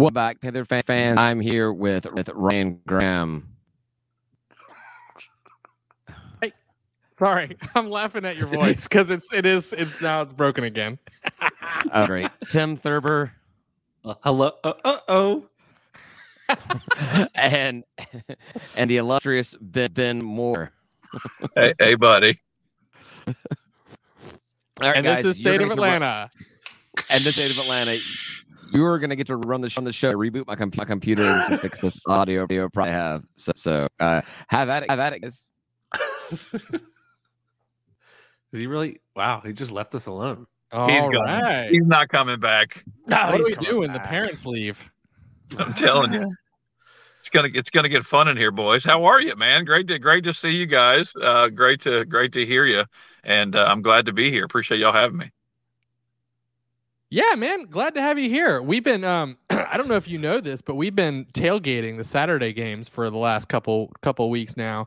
Welcome back, Panther fan, fan. I'm here with with Ryan Graham. Hey, sorry, I'm laughing at your voice because it's it is it's now it's broken again. oh, great, Tim Thurber. Uh, hello. Uh oh. and and the illustrious Ben, ben Moore. hey, hey, buddy. All right, and guys, this is you're State of get to run- Atlanta. and the state of Atlanta. You are going to get to run the show, on the show, reboot my, com- my computer, and fix this audio. Video probably have so. So uh, have at it. Have at it, guys. Is he really? Wow, he just left us alone. All He's gone. right. He's not coming back. No, What do we coming do when the parents leave? I'm telling you. It's gonna it's gonna get fun in here, boys. How are you, man? Great to great to see you guys. Uh, great to great to hear you, and uh, I'm glad to be here. Appreciate y'all having me. Yeah, man, glad to have you here. We've been um I don't know if you know this, but we've been tailgating the Saturday games for the last couple couple weeks now.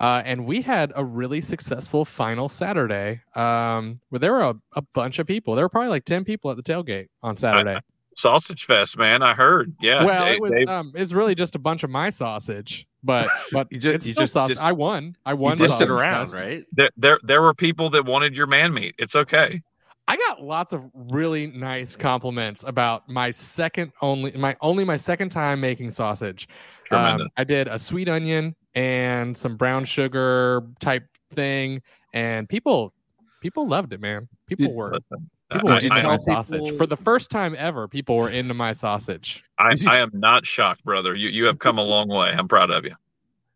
Uh, and we had a really successful final Saturday um, where there were a, a bunch of people. There were probably like 10 people at the tailgate on Saturday. Sausage Fest, man. I heard. Yeah. well, Dave- it was Dave- um, it's really just a bunch of my sausage, but but You ju- it's you still just- sausage. just- I won. I won. dished Sausage it around, Fest. right? there, there there were people that wanted your man meat. It's okay. I got lots of really nice compliments about my second only my only my second time making sausage. Um, I did a sweet onion and some brown sugar type thing, and people people loved it, man. People Did- were people I, were did you into I- my tell people- sausage for the first time ever. People were into my sausage. I, I am not shocked, brother. You you have come a long way. I'm proud of you.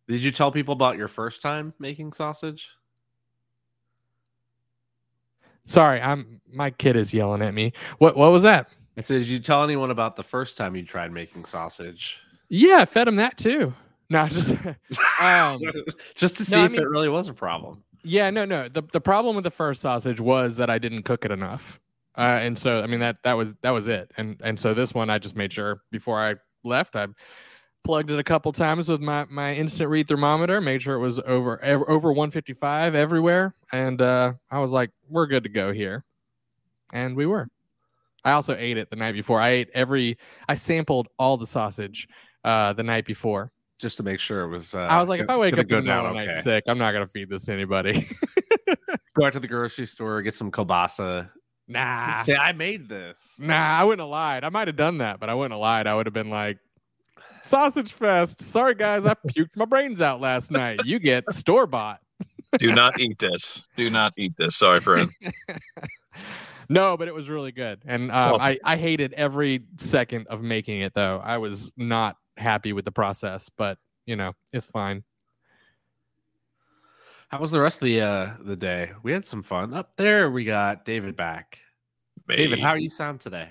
Did you tell people about your first time making sausage? Sorry, I'm my kid is yelling at me. What what was that? It says did you tell anyone about the first time you tried making sausage? Yeah, I fed him that too. No, just um, just to see No, I if mean- it really was a problem. Yeah, no, no. The the problem with the first sausage was that I didn't cook it enough. Uh, and so I mean that that was that was it. And and so this one I just made sure before I left I plugged it a couple times with my my instant read thermometer, made sure it was over over 155 everywhere and uh I was like we're good to go here. And we were. I also ate it the night before. I ate every I sampled all the sausage uh the night before. Just to make sure it was. Uh, I was like if I wake up in the middle of okay. night sick, I'm not going to feed this to anybody. Go out to the grocery store, get some kielbasa. nah. Say, I made this. Nah, I wouldn't have lied. I might have done that, but I wouldn't have lied. I would have been like, Sausage Fest. Sorry, guys, I puked my brains out last night. You get store bought. Do not eat this. Do not eat this. Sorry, friend. no, but it was really good. And um, Oh. I, I hated every second of making it, though. I was not happy with the process, but, you know, it's fine. How was the rest of the uh, the day? We had some fun. Up there, we got David back. David, how are you sound today?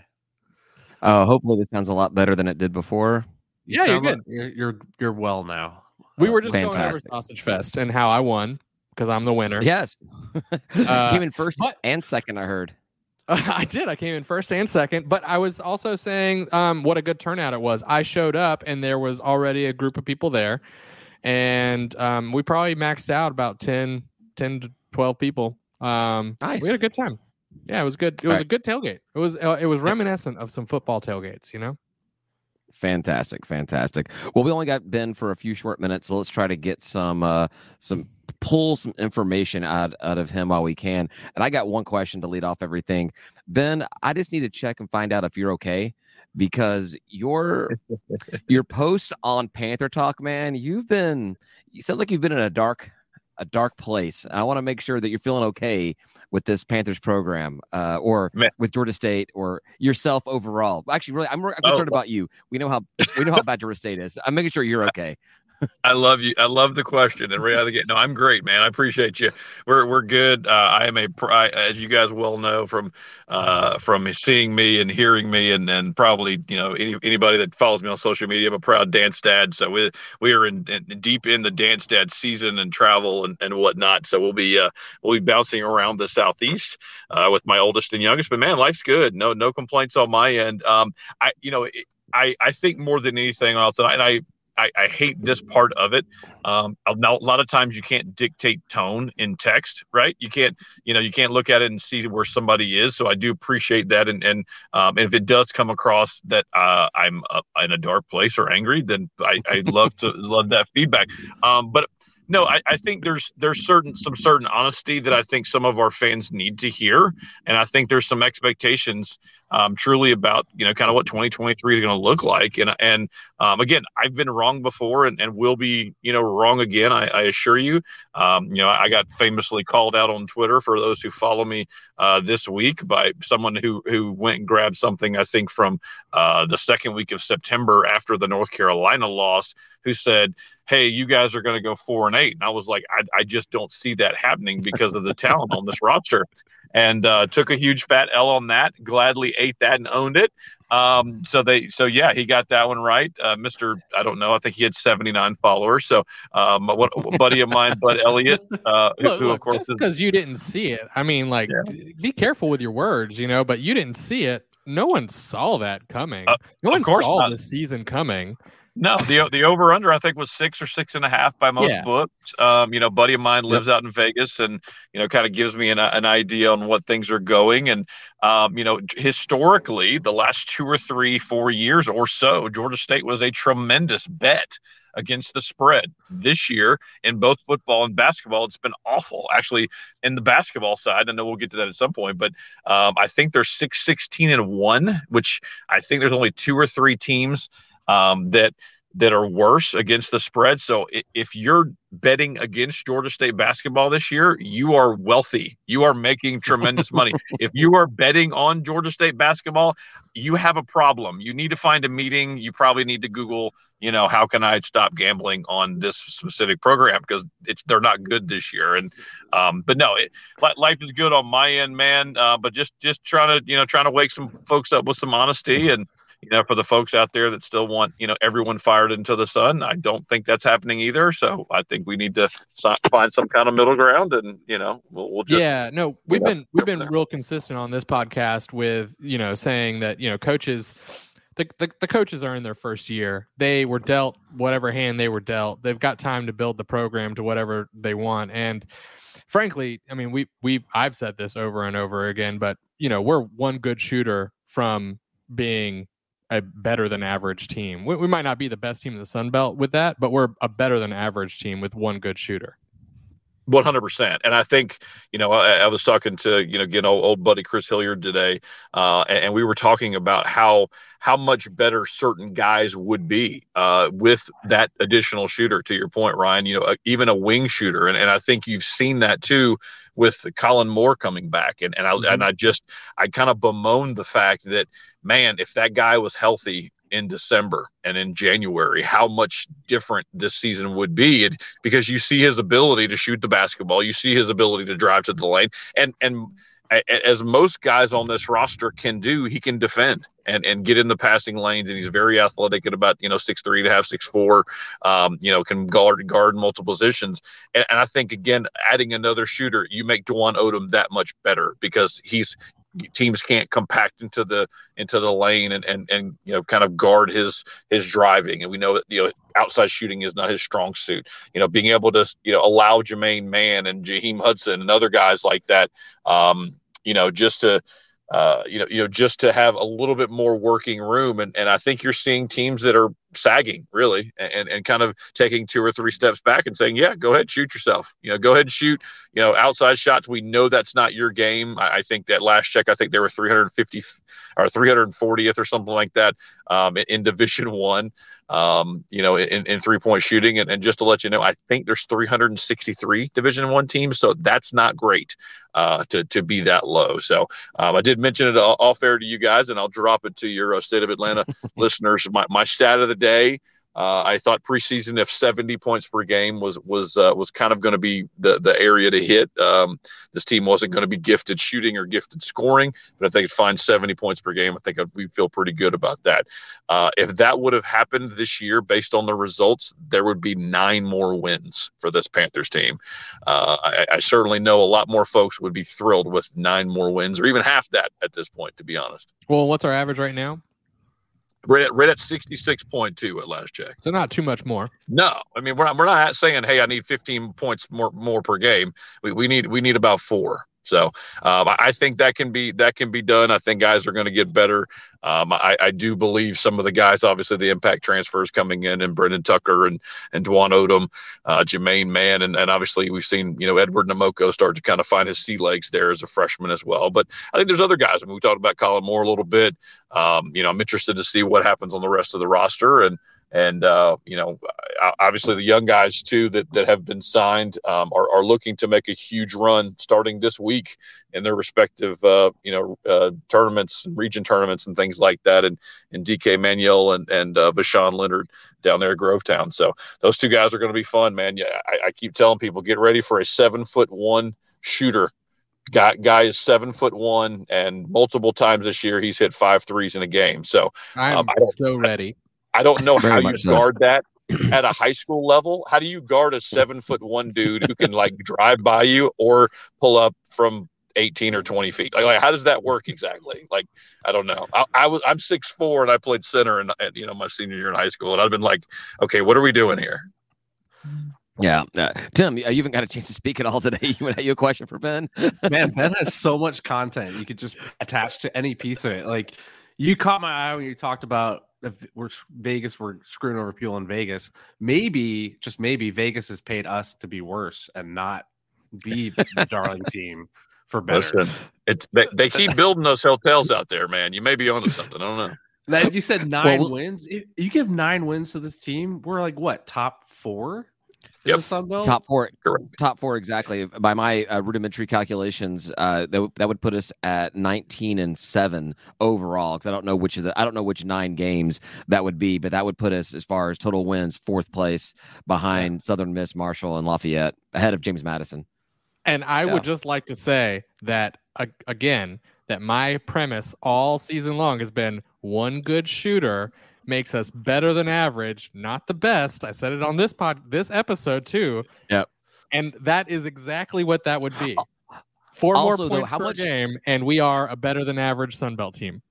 Uh, hopefully, this sounds a lot better than it did before. You Yeah, you're sound like- good. You're, you're you're well now. We Uh, were just going over. Sausage Fest and how I won because I'm the winner. Yes, Uh, came in first but- and second. I heard. I did. I came in first and second, but I was also saying um, what a good turnout it was. I showed up and there was already a group of people there, and um, we probably maxed out about 10, 10 to twelve people. Um, Nice. We had a good time. Yeah, it was good. It was Right. a good tailgate. It was uh, it was reminiscent of some football tailgates. You know. Fantastic, fantastic. Well, we only got Ben for a few short minutes, so let's try to get some uh some pull some information out out of him while we can. And I got one question to lead off everything. Ben, I just need to check and find out if you're okay because your your post on Panther Talk, man, you've been you sounds like you've been in a dark a dark place. I want to make sure that you're feeling okay with this Panthers program, uh, or Man. with Georgia State, or yourself overall. Actually, really, I'm, I'm Oh, concerned about you. We know how we know how bad Georgia State is. I'm making sure you're okay. I love you. I love the question. And right out of the gate, no, I'm great, man. I appreciate you. We're we're good. Uh, I am a, pr- as you guys well know from uh, from seeing me and hearing me, and and probably you know any, anybody that follows me on social media, I'm a proud dance dad. So we we are in, in deep in the dance dad season and travel and, and whatnot. So we'll be uh, we'll be bouncing around the southeast uh, with my oldest and youngest. But man, life's good. No no complaints on my end. Um, I you know. It, I, I think more than anything else, and I, and I I, I hate this part of it. Um, a lot of times you can't dictate tone in text, right? You can't, you know, you can't look at it and see where somebody is. So I do appreciate that. And and, um, and if it does come across that uh, I'm uh, in a dark place or angry, then I, I love to love that feedback. Um, but no, I, I, think there's there's certain some certain honesty that I think some of our fans need to hear, and I think there's some expectations um, truly about you know kind of what 2023 is going to look like. And and um, again, I've been wrong before and, and will be you know wrong again. I, I assure you. Um, you know, I got famously called out on Twitter for those who follow me uh, this week by someone who who went and grabbed something I think from uh, the second week of September after the North Carolina loss, who said, "Hey, you guys are going to go four and eight. And I was like, I, I just don't see that happening because of the talent on this roster and uh, took a huge fat L on that. Gladly ate that and owned it. Um, so they, so yeah, he got that one right. Uh, Mr. I don't know. I think he had 79 followers. So um, what, a buddy of mine, Bud Elliott, uh, who, look, who look, of course, because you didn't see it. I mean, like, yeah. be careful with your words, you know. But you didn't see it. No one saw that coming. Uh, no one saw not. the season coming. No, the the over under I think was six or six and a half by most yeah. books. Um, you know, buddy of mine lives yep. out in Vegas, and you know, kind of gives me an, an idea on what things are going. And um, you know, historically, the last two or three, four years or so, Georgia State was a tremendous bet against the spread. This year, in both football and basketball, it's been awful. Actually, in the basketball side, I know we'll get to that at some point, but um, I think they're 6 16 and 1, which I think there's only two or three teams um, that that are worse against the spread. So if you're betting against Georgia State basketball this year, you are wealthy. You are making tremendous money. if you are betting on Georgia State basketball, you have a problem. You need to find a meeting. You probably need to Google, you know, how can I stop gambling on this specific program because it's they're not good this year. And um, but no, it, life is good on my end, man. Uh, but just just trying to you know trying to wake some folks up with some honesty and you know, for the folks out there that still want, you know, everyone fired into the sun, I don't think that's happening either. So I think we need to find some kind of middle ground, and you know, we'll, we'll just yeah. No, we've know, been we've been there. real consistent on this podcast with you know saying that you know coaches. The, the, the coaches are in their first year. They were dealt whatever hand they were dealt. They've got time to build the program to whatever they want. And frankly, I mean, we we I've said this over and over again, but you know, we're one good shooter from being a better than average team. We, we, might not be the best team in the Sun Belt with that, but we're a better than average team with one good shooter. One hundred percent, and I think you know I, I, was talking to you know again old, old buddy Chris Hilliard today, uh, and, and, we were talking about how how much better certain guys would be uh, with that additional shooter. To your point, Ryan, you know even a wing shooter, and, and I think you've seen that too with Colin Moore coming back, and and I mm-hmm. and I just I kind of bemoaned the fact that man, if that guy was healthy in December and in January, how much different this season would be. Because you see his ability to shoot the basketball, you see his ability to drive to the lane, and and as most guys on this roster can do, he can defend and, and get in the passing lanes, and he's very athletic at about you know six three and a half, six four. Um, you know, can guard guard multiple positions, and, and I think again, adding another shooter, you make Dwon Odom that much better because he's teams can't compact into the into the lane and and and you know kind of guard his his driving. And we know that you know outside shooting is not his strong suit. You know being able to you know allow Jermaine Mann and Jaheim Hudson and other guys like that um you know just to uh, you know, you know, just to have a little bit more working room, and and I think you're seeing teams that are sagging really, and and kind of taking two or three steps back and saying, yeah, go ahead, shoot yourself. You know, go ahead and shoot. You know, outside shots. We know that's not your game. I, I think that last check, I think they were 350 or 340th or something like that um, in, in, Division One. Um, you know, in, in three point shooting, and, and just to let you know, I think there's 363 Division One teams, so that's not great uh, to to be that low. So um, I did mention it all, fair to you guys, and I'll drop it to your uh, state of Atlanta listeners. My my stat of the day uh, I thought preseason if 70 points per game was was uh, was kind of going to be the the area to hit. Um, this team wasn't going to be gifted shooting or gifted scoring, but if they could find 70 points per game, I think we feel pretty good about that. Uh, if that would have happened this year, based on the results, there would be nine more wins for this Panthers team. Uh, I, I certainly know a lot more folks would be thrilled with nine more wins, or even half that at this point, to be honest. Well, what's our average right now? Right at, right at 66.2 at last check. So not too much more. No, I mean we're not we're not saying hey I need 15 points more more per game. We, we need we need about four. So um, I think that can be that can be done. I think guys are going to get better. Um, I, I, do believe some of the guys, obviously the impact transfers coming in, and Brendan Tucker and and Dwon Odom, uh, Jermaine Mann, and, and obviously we've seen you know Edward Nnamoko start to kind of find his sea legs there as a freshman as well. But I think there's other guys. I mean, we talked about Colin Moore a little bit. Um, you know, I'm interested to see what happens on the rest of the roster and and uh, you know obviously the young guys too that, that have been signed um, are, are looking to make a huge run starting this week in their respective uh, you know uh, tournaments region tournaments and things like that and and DK Manuel and and uh, Vashawn Leonard down there at Grovetown so those two guys are going to be fun man yeah I, I keep telling people get ready for a seven foot one shooter Guy, guy is seven foot one, and multiple times this year he's hit five threes in a game. So I'm um, so ready. I don't know how you so. guard that at a high school level. How do you guard a seven foot one dude who can like drive by you or pull up from 18 or 20 feet? Like, like how does that work exactly? Like, I don't know. I, I was I'm six four and I played center and you know my senior year in high school and I've been like, okay, what are we doing here? Yeah, uh, Tim, you haven't got a chance to speak at all today. You want you a question for Ben? Man, Ben has so much content you could just attach to any piece of it. Like you caught my eye when you talked about we're Vegas, we're screwing over people in Vegas. Maybe, just maybe, Vegas has paid us to be worse and not be the darling team for better. Listen, it's they, they, keep building those hotels out there, man. You may be onto something. I don't know. Now, you said nine well, wins. You give nine wins to this team. We're like what top four? Yep. Top four, Correct. top four exactly. By my uh, rudimentary calculations, uh, that, w- that would put us at 19 and seven overall. Because I don't know which of the I don't know which nine games that would be, but that would put us as far as total wins, fourth place behind yeah. Southern Miss, Marshall, and Lafayette, ahead of James Madison. And I yeah. would just like to say that uh, again, that my premise all season long has been one good shooter makes us better than average, not the best. I said it on this pod, this episode too. Yep. And that is exactly what that would be. Four also, more points though, how per much... game, and we are a better than average Sunbelt team.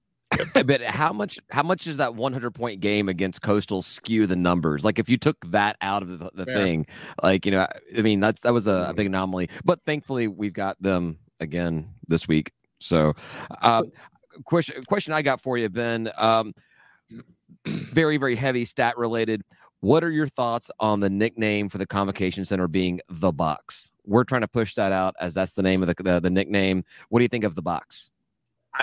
but how much how much does that 100 point game against coastal skew the numbers like if you took that out of the, the thing like you know i mean that's that was a, a, mm-hmm. big anomaly but thankfully we've got them again this week so uh, question question i got for you ben um, very, very heavy stat related. What are your thoughts on the nickname for the convocation center being the box? We're trying to push that out as that's the name of the, the, the nickname. What do you think of the box?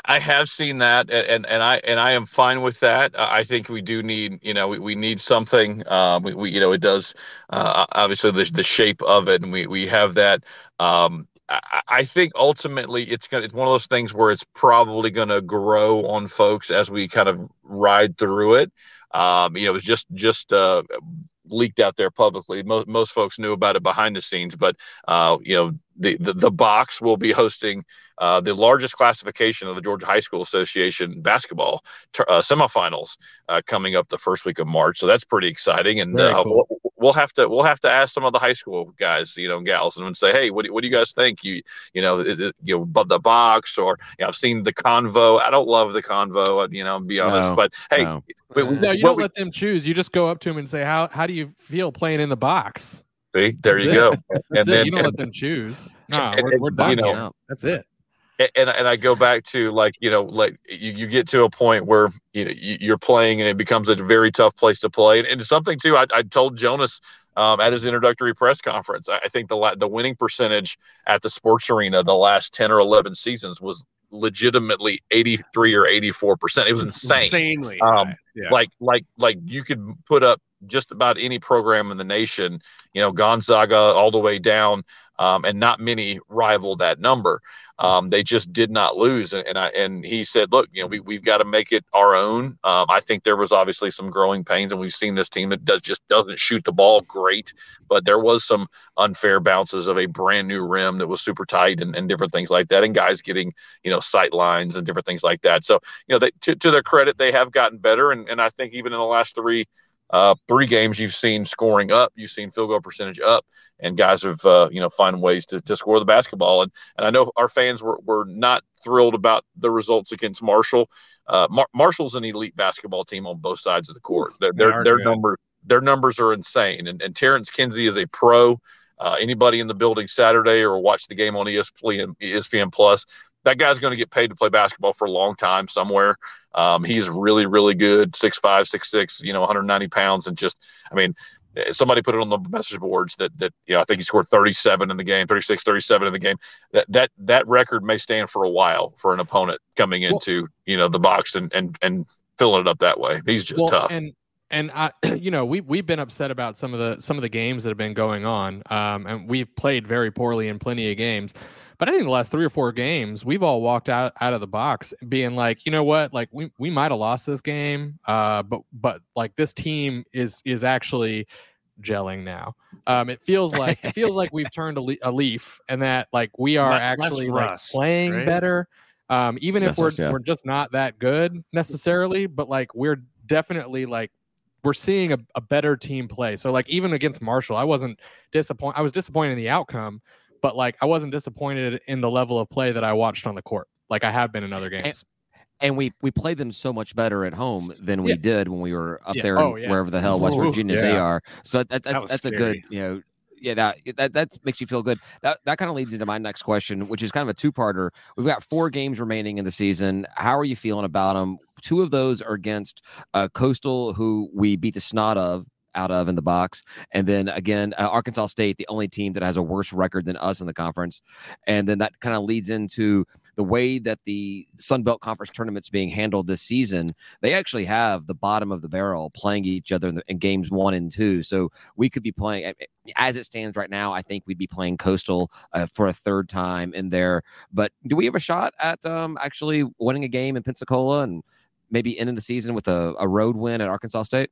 I have seen that, and and I and I am fine with that. I think we do need, you know, we, we need something. Um, we, we, you know, it does uh, obviously the the shape of it, and we we have that. Um, I, I think ultimately it's gonna it's one of those things where it's probably gonna grow on folks as we kind of ride through it. Um, you know, it's just just uh, leaked out there publicly. Most most folks knew about it behind the scenes, but uh, you know, the, the, the box will be hosting uh, the largest classification of the Georgia High School Association basketball uh, semifinals uh, coming up the first week of March. So that's pretty exciting, and uh, cool. We'll, we'll, have to we'll have to ask some of the high school guys, you know, gals, and say, hey, what do, what do you guys think? You you know, it, you know, the box, or you know, I've seen the convo. I don't love the convo, uh, you know, be honest, no, but hey. No. We, we, no, you don't we, let them choose. You just go up to them and say, "How how do you feel playing in the box?" See, there That's you it. go. and then, you don't and, let them choose. No, we're, we're done. You know, That's it and and I go back to like you know like you, you get to a point where you know you're playing and it becomes a very tough place to play. And, and something too I, I told Jonas um, at his introductory press conference I, think the the winning percentage at the sports arena the last ten or eleven seasons was legitimately 83 or 84 percent. It was insane. insanely um, yeah. like like like you could put up just about any program in the nation you know gonzaga all the way down um, and not many rival that number um, they just did not lose. And, and, I and he said, look, you know, we we've got to make it our own. Um, I think there was obviously some growing pains, and we've seen this team that does just doesn't shoot the ball great, but there was some unfair bounces of a brand new rim that was super tight and, and different things like that, and guys getting you know sight lines and different things like that. So you know, they, to to their credit, they have gotten better, and and I think even in the last three uh, three games you've seen scoring up, you've seen field goal percentage up, and guys have uh, you know find ways to, to score the basketball. And and I know our fans were, were not thrilled about the results against Marshall. Uh, Mar- Marshall's an elite basketball team on both sides of the court. Their their, their numbers their numbers are insane. And, and Terrence Kinsey is a pro. Uh, anybody in the building Saturday or watch the game on ESPN, ESPN Plus, that guy's going to get paid to play basketball for a long time somewhere. Um, he's really, really good, six five, six six, you know, 190 pounds, and just, I mean, somebody put it on the message boards that that you know I think he scored 37 in the game, 36, 37 in the game. That that that record may stand for a while for an opponent coming into well, you know the box and and and filling it up that way. He's just well, tough. And and I, you know, we we've been upset about some of the some of the games that have been going on, um, and we've played very poorly in plenty of games. But I think the last three or four games, we've all walked out out of the box being like, you know what, like we we might have lost this game, uh, but but like this team is is actually gelling now. Um, it feels like it feels like we've turned a, le- a leaf, and that like we are actually like playing right? better. Um, even if we're yeah. we're just not that good necessarily, but like we're definitely like we're seeing a, a better team play. So like even against Marshall, I wasn't disappointed. I was disappointed in the outcome, but like I wasn't disappointed in the level of play that I watched on the court, like I have been in other games. And, and we we played them so much better at home than we yeah. did when we were up yeah. there oh, yeah. wherever the hell West Virginia yeah. they are. So that, that's that that's scary. a good you know yeah, that that that makes you feel good. That that kind of leads into my next question, which is kind of a two-parter. We've got four games remaining in the season. How are you feeling about them? Two of those are against uh, Coastal, who we beat the snot of out of in the box. And then again, uh, Arkansas State, the only team that has a worse record than us in the conference. And then that kind of leads into the way that the Sun Belt Conference tournament's being handled this season. They actually have the bottom of the barrel playing each other in, the, in games one and two. So we could be playing, as it stands right now, I think we'd be playing Coastal uh, for a third time in there. But do we have a shot at um, actually winning a game in Pensacola and maybe ending the season with a, a road win at Arkansas State?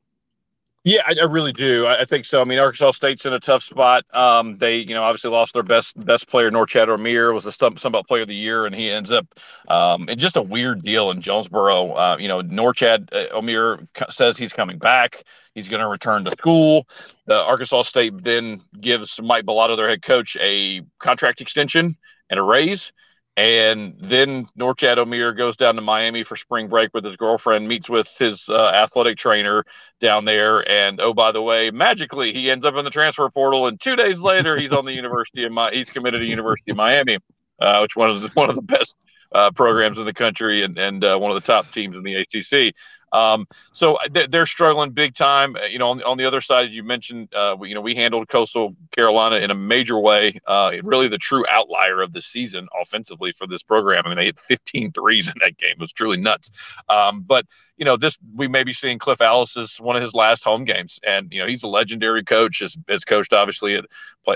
Yeah, I, I really do. I, I, think so. I mean, Arkansas State's in a tough spot. Um, they, you know, obviously lost their best best player, Norchad Omier, was the Sunbelt Player of the Year, and he ends up um, in just a weird deal in Jonesboro. Uh, you know, Norchad uh, says he's coming back. He's going to return to school. The Arkansas State then gives Mike Balado, their head coach, a contract extension and a raise. And then Norchad Omier goes down to Miami for spring break with his girlfriend, meets with his uh, athletic trainer down there. And oh, by the way, magically, he ends up in the transfer portal. And two days later, he's on the University of Mi- he's committed to University of Miami, uh, which one is one of the best uh, programs in the country and, and uh, one of the top teams in the ACC. Um, so uh, they're struggling big time. Uh, you know, on, on the other side, as you mentioned, uh, you know, we handled Coastal Carolina in a major way. Uh, really the true outlier of the season offensively for this program. I mean, they hit 15 threes in that game. It was truly nuts. Um, but you know, this we may be seeing Cliff Ellis's one of his last home games, and you know he's a legendary coach. Has, has coached obviously at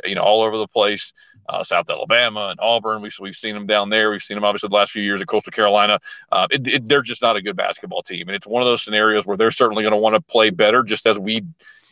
you know all over the place, uh, South Alabama and Auburn. We've we've seen them down there. We've seen them obviously the last few years at Coastal Carolina. Uh, it, it, they're just not a good basketball team, and it's one of those scenarios where they're certainly going to want to play better, just as we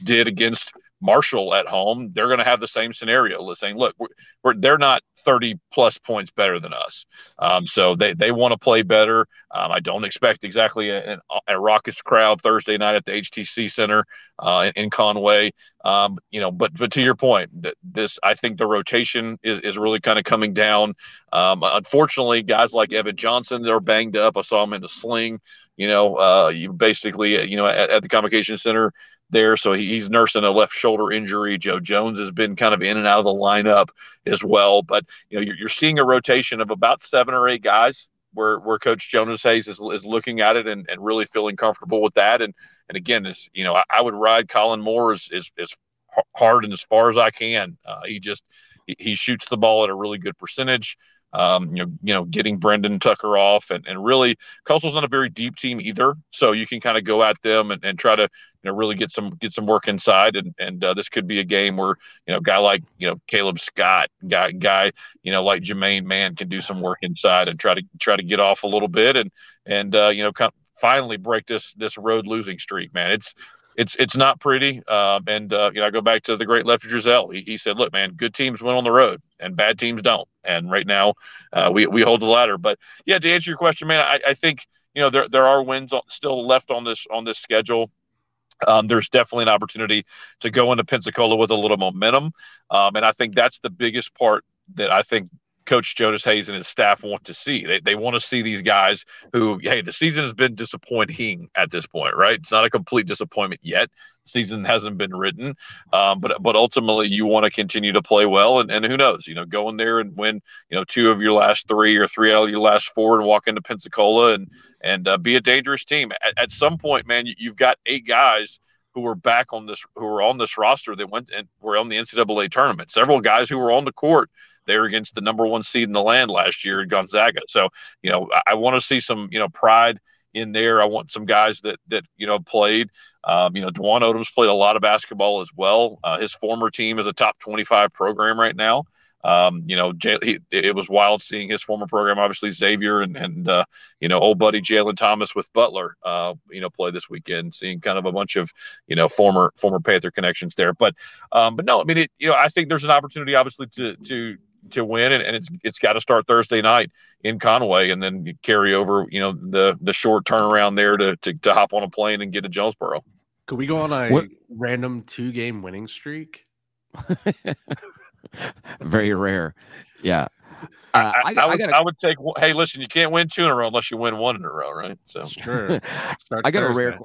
did against Marshall at home, they're going to have the same scenario, saying, "Look, we're, we're, they're not 30 plus points better than us, um, so they they want to play better." Um, I don't expect exactly a, a, raucous crowd Thursday night at the HTC Center uh, in, Conway, um, you know. But but to your point, this I think the rotation is is really kind of coming down. Um, unfortunately, guys like Evan Johnson, they're banged up. I saw him in the sling. You know, uh, you basically, you know, at, at the Convocation Center, there. So he's nursing a left shoulder injury. Joe Jones has been kind of in and out of the lineup as well. But you know, you're, you're seeing a rotation of about seven or eight guys where where Coach Jonas Hayes is, is looking at it and, and really feeling comfortable with that. And and again, is you know, I, I, would ride Colin Moore as, as, as hard and as far as I can. Uh, he just he, he shoots the ball at a really good percentage um, you know, you know, getting Brendan Tucker off, and, and really, Coastal's not a very deep team either, so you can kind of go at them and, and try to, you know, really get some get some work inside, and and uh, this could be a game where you know, guy like you know Caleb Scott, guy guy, you know, like Jermaine Mann can do some work inside and try to try to get off a little bit, and and uh, you know, of finally break this this road losing streak, man. It's it's it's not pretty. Uh, and uh, you know, I go back to the great Lefty Driesell. He, he said, "Look, man, good teams win on the road, and bad teams don't." And right now, uh, we we hold the ladder. But yeah, to answer your question, man, I, I think you know there there are wins still left on this on this schedule. Um, there's definitely an opportunity to go into Pensacola with a little momentum. Um, and I think that's the biggest part that I think Coach Jonas Hayes and his staff want to see. They, they want to see these guys who, hey, the season has been disappointing at this point, right? It's not a complete disappointment yet. The season hasn't been written, um, but but ultimately you want to continue to play well, and, and who knows, you know, go in there and win, you know, two of your last three or three out of your last four, and walk into Pensacola and and uh, be a dangerous team. At, at some point, man, you, you've got eight guys who were back on this who were on this roster that went and were on the NCAA tournament. Several guys who were on the court they were against the number one seed in the land last year, at Gonzaga. So, you know, I, I want to see some, you know, pride in there. I want some guys that that you know played. Um, you know, Dwon Odoms played a lot of basketball as well. Uh, his former team is a top 25 program right now. Um, you know, he, it was wild seeing his former program, obviously Xavier and and uh, you know old buddy Jalen Thomas with Butler, uh, you know, play this weekend. Seeing kind of a bunch of you know former former Panther connections there, but um, but no, I mean, it, you know, I think there's an opportunity obviously to to to win, and, and it's it's got to start Thursday night in Conway, and then carry over, you know, the the short turnaround there to to, to hop on a plane and get to Jonesboro. Could we go on a what? random two game winning streak? Very rare. Yeah. Uh, I, I, I, would, gotta, I, would, take. Hey, listen, you can't win two in a row unless you win one in a row, right? So sure. I got Thursday. a rare.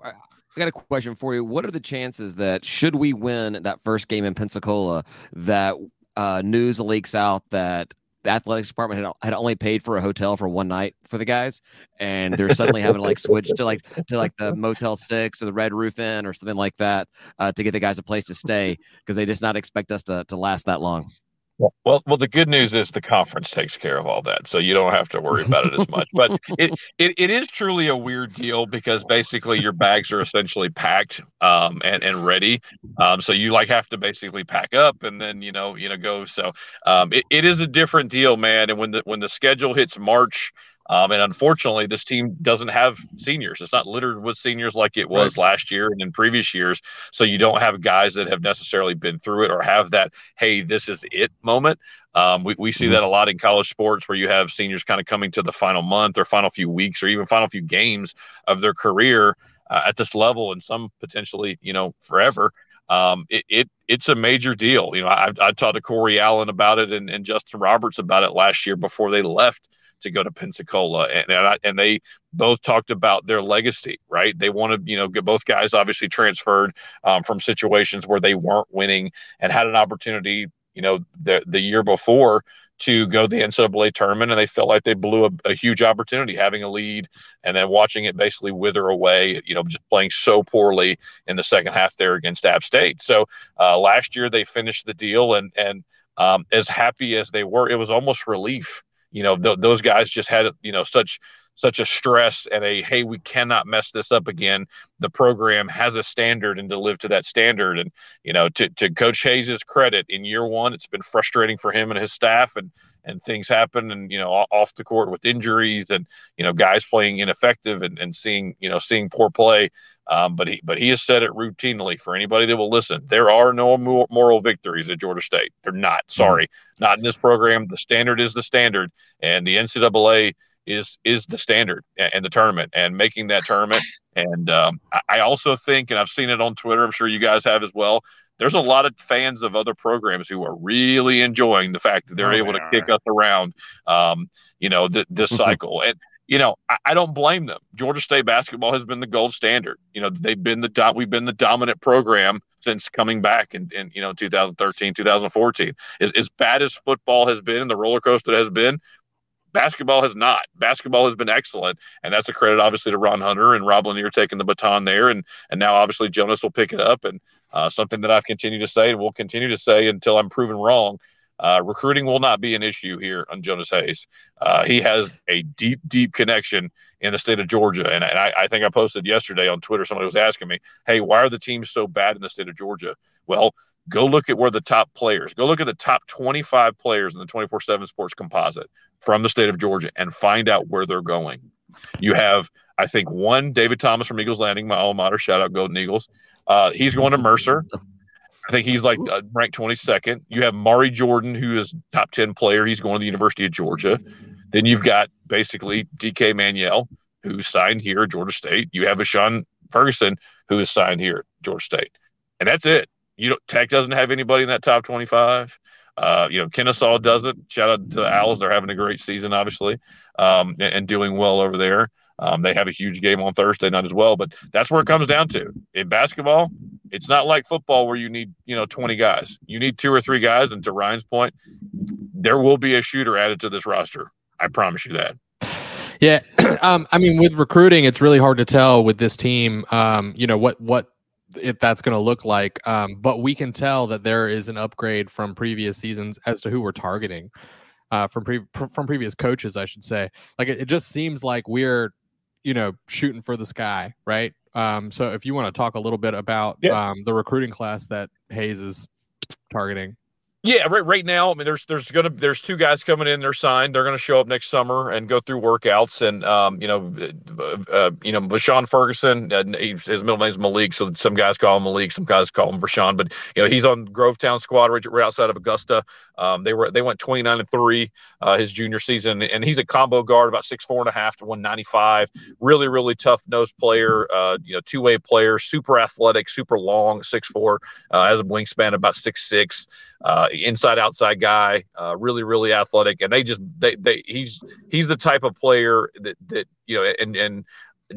I got a question for you. What are the chances that should we win that first game in Pensacola, that uh, news leaks out that the athletics department had, had only paid for a hotel for one night for the guys, and they're suddenly having to like switch to like to like the Motel Six or the Red Roof Inn or something like that uh, to get the guys a place to stay because they just not expect us to to last that long. Well, well, the good news is the conference takes care of all that, so you don't have to worry about it as much. But it, it, it is truly a weird deal because basically your bags are essentially packed um, and and ready. Um, so you like have to basically pack up and then you know you know go. So um, it, it is a different deal, man. And when the when the schedule hits March, um, and unfortunately, this team doesn't have seniors. It's not littered with seniors like it was right. last year and in previous years. So you don't have guys that have necessarily been through it or have that, hey, this is it moment. Um, we, we see mm-hmm. that a lot in college sports where you have seniors kind of coming to the final month or final few weeks or even final few games of their career uh, at this level and some potentially, you know, forever. Um, it, it it's a major deal. You know, I, I talked to Corey Allen about it and, and Justin Roberts about it last year before they left to go to Pensacola, and and, I, and they both talked about their legacy. Right, they wanted you know both guys obviously transferred um, from situations where they weren't winning and had an opportunity. You know, the the year before to go to the NCAA tournament, and they felt like they blew a, a, huge opportunity having a lead and then watching it basically wither away. You know, just playing so poorly in the second half there against App State. So uh, last year they finished the deal, and and um, as happy as they were, it was almost relief you know th- those guys just had you know such such a stress and a hey we cannot mess this up again. The program has a standard and to live to that standard. And you know to, to coach hayes's credit in year one it's been frustrating for him and his staff and and things happen and you know off the court with injuries and you know guys playing ineffective and, and seeing you know seeing poor play um, but he but he has said it routinely for anybody that will listen. There are no moral victories at Georgia State. They're not. Mm-hmm. Sorry, not in this program. The standard is the standard, and the NCAA is is the standard and the tournament and making that tournament. And um, I also think, and I've seen it on Twitter. I'm sure you guys have as well. There's a lot of fans of other programs who are really enjoying the fact that they're oh, able to kick us around, um, you know, th- this cycle. And you know, I, I, don't blame them. Georgia State basketball has been the gold standard. You know, they've been the do- we've been the dominant program since coming back in, in you know 2013, 2014. As, as bad as football has been, the roller coaster has been, basketball has not. Basketball has been excellent, and that's a credit obviously to Ron Hunter and Rob Lanier taking the baton there, and and now obviously Jonas will pick it up, and uh, something that I've continued to say and will continue to say until I'm proven wrong uh, recruiting will not be an issue here on Jonas Hayes. Uh, he has a deep, deep connection in the state of Georgia. And, and I, I, think I posted yesterday on Twitter, somebody was asking me, hey, why are the teams so bad in the state of Georgia? Well, go look at where the top players, go look at the top 25 players in the 24 7 sports composite from the state of Georgia and find out where they're going. You have, I think, one David Thomas from Eagles Landing, my alma mater, shout out Golden Eagles. Uh, he's going to Mercer. I think he's like uh, ranked 22nd. You have Mari Jordan, who is top 10 player. He's going to the University of Georgia. Then you've got basically DK Manuel, who signed here at Georgia State. You have Vashawn Ferguson, who is signed here, Georgia State, and that's it. You know, Tech doesn't have anybody in that top 25. Uh, you know, Kennesaw doesn't. Shout out to the Owls; they're having a great season, obviously, um, and, and, doing well over there. Um, they have a huge game on Thursday night as well, but that's where it comes down to. In basketball, it's not like football where you need you know 20 guys. You need two or three guys, and to Ryan's point, there will be a shooter added to this roster. I promise you that. Yeah, um, I mean, with recruiting, it's really hard to tell with this team. Um, you know what what if that's going to look like. Um, but we can tell that there is an upgrade from previous seasons as to who we're targeting. Uh, from pre- from previous coaches, I should say. Like it, it, just seems like we're, you know, shooting for the sky, right? Um, so if you want to talk a little bit about yeah. um, the recruiting class that Hayes is targeting. Yeah, right. Right now, I mean, there's there's gonna there's two guys coming in. They're signed. They're gonna show up next summer and go through workouts. And um, you know, uh, uh you know, Vashawn Ferguson. Uh, his middle name is Malik, so some guys call him Malik, some guys call him Vashawn. But you know, he's on Grovetown squad right, right outside of Augusta. Um, they were they went 29 and three uh, his junior season, and he's a combo guard, about six four and a half to 195. Really, really tough nose player. Uh, you know, two way player, super athletic, super long, six four. Uh, has a wingspan about six six uh, inside outside guy, uh, really really athletic, and they just they they he's he's the type of player that that you know and and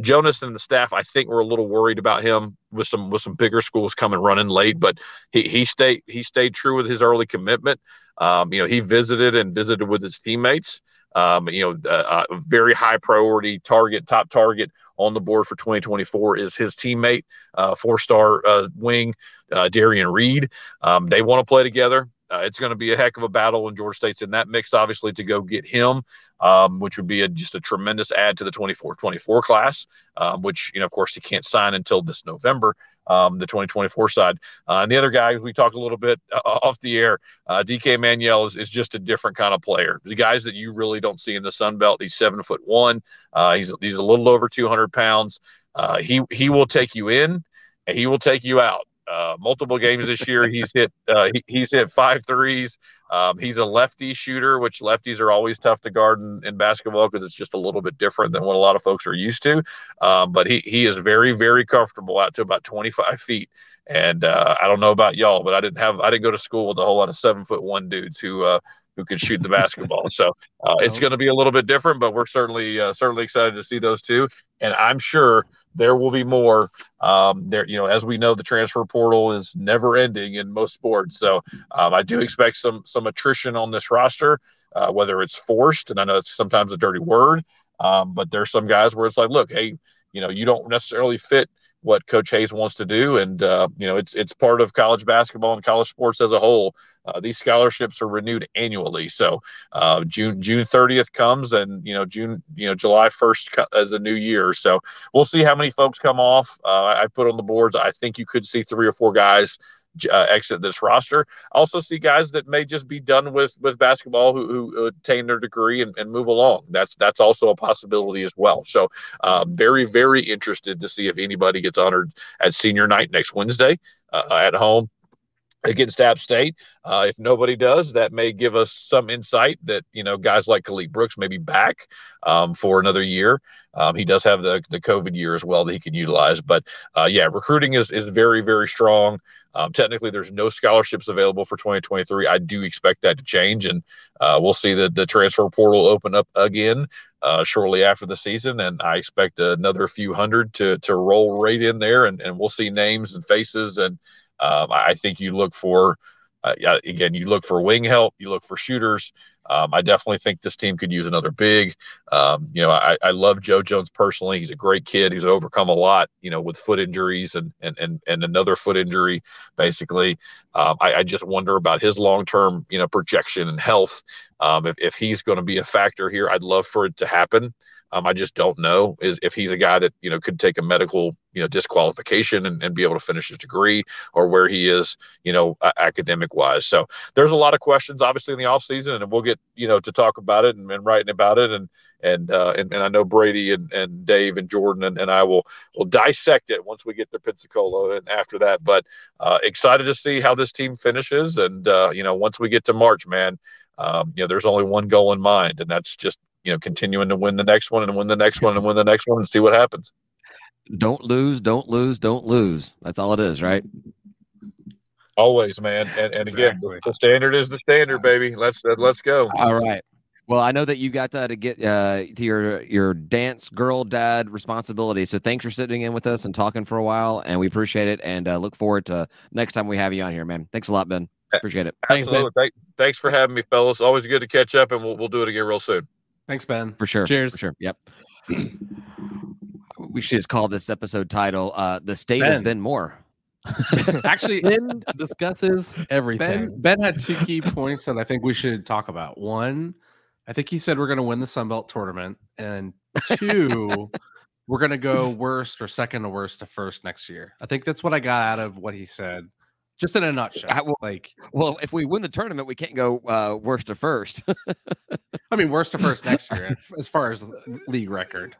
Jonas and the staff I think were a little worried about him with some with some bigger schools coming running late, but he he stayed he stayed true with his early commitment. Um, you know he visited and visited with his teammates. Um, you know, uh, a very high priority target, top target on the board for 2024 is his teammate, uh, four star uh, wing, uh, Darian Reed. Um, they want to play together. Uh, it's going to be a heck of a battle when Georgia State's in that mix, obviously, to go get him, um, which would be a, just a tremendous add to the 24 24 class, um, which, you know, of course, he can't sign until this November, um, the 2024 side. Uh, and the other guy, we talked a little bit uh, off the air, uh, DK Manuel is, is just a different kind of player. The guys that you really don't see in the Sun Belt, he's seven foot one, uh, he's, he's a little over 200 pounds. Uh, he, he will take you in and he will take you out uh, multiple games this year. He's hit uh, he, he's hit five threes. Um, he's a lefty shooter, which lefties are always tough to guard in, in basketball because it's just a little bit different than what a lot of folks are used to. Um, but he he is very very comfortable out to about 25 feet. And uh, I don't know about y'all, but I didn't have I didn't go to school with a whole lot of seven foot one dudes who uh, who can shoot the basketball. So uh, it's going to be a little bit different, but we're certainly uh, certainly excited to see those two. And I'm sure there will be more. Um, there, you know, as we know, the transfer portal is never ending in most sports. So um, I do expect some some attrition on this roster, uh, whether it's forced, and I know it's sometimes a dirty word, um, but there's some guys where it's like, look, hey, you know, you don't necessarily fit what Coach Hayes wants to do, and uh, you know it's it's part of college basketball and college sports as a whole. Uh, these scholarships are renewed annually, so uh, June June 30th comes, and you know June you know July 1st as a new year. So we'll see how many folks come off. Uh, I put on the boards. I think you could see three or four guys uh, exit this roster. Also see guys that may just be done with with basketball who, who attain their degree and, and move along. That's that's also a possibility as well. So uh, very very interested to see if anybody gets honored at senior night next Wednesday uh, at home against App State. Uh, if nobody does, that may give us some insight that you know guys like Khalid Brooks may be back um, for another year. Um, he does have the the COVID year as well that he can utilize. But uh, yeah, recruiting is is very very strong. Um, technically, there's no scholarships available for 2023. I do expect that to change, and uh, we'll see the the transfer portal open up again uh, shortly after the season, and I expect another few hundred to to roll right in there, and, and we'll see names and faces and um, I think you look for, uh, again, you look for wing help, you look for shooters. Um, I definitely think this team could use another big. Um, you know, I, I love Joe Jones personally. He's a great kid. He's overcome a lot, you know, with foot injuries and and and, and another foot injury, basically. Um, I, I, just wonder about his long term, you know, projection and health. Um, if, if he's going to be a factor here, I'd love for it to happen. Um, I just don't know is if he's a guy that you know could take a medical you know disqualification and, and be able to finish his degree or where he is you know academic wise. So there's a lot of questions obviously in the off season, and we'll get you know to talk about it and, and writing about it and and uh, and, and I know Brady and, and Dave and Jordan and, and I will will dissect it once we get to Pensacola and after that. But uh, excited to see how this team finishes, and uh, you know once we get to March, man, um, you know there's only one goal in mind, and that's just you know continuing to win the next one and win the next one and win the next one and see what happens. Don't lose, don't lose, don't lose. That's all it is, right? Always, man. And, and again, Exactly. the standard is the standard, baby. Let's let's go. All right. Well, I know that you got uh, to get uh, to your your dance girl dad responsibility. So thanks for sitting in with us and talking for a while, and we appreciate it. And uh, look forward to next time we have you on here, man. Thanks a lot, Ben. Appreciate it Thanks, Absolutely. Thanks for having me, fellas. Always good to catch up, and we'll we'll do it again real soon. Thanks, Ben. for sure. Cheers. For sure. Yep. we should just call this episode title uh, "The State Ben. of Ben Moore." Actually, Ben discusses everything. Ben Ben had two key points that I think we should talk about. One, I think he said we're going to win the Sun Belt tournament, and two, we're going to go worst or second to worst to first next year. I think that's what I got out of what he said, just in a nutshell. I- well- like, Well, if we win the tournament, we can't go uh, worst to first. I mean, worst to first next year as far as league record.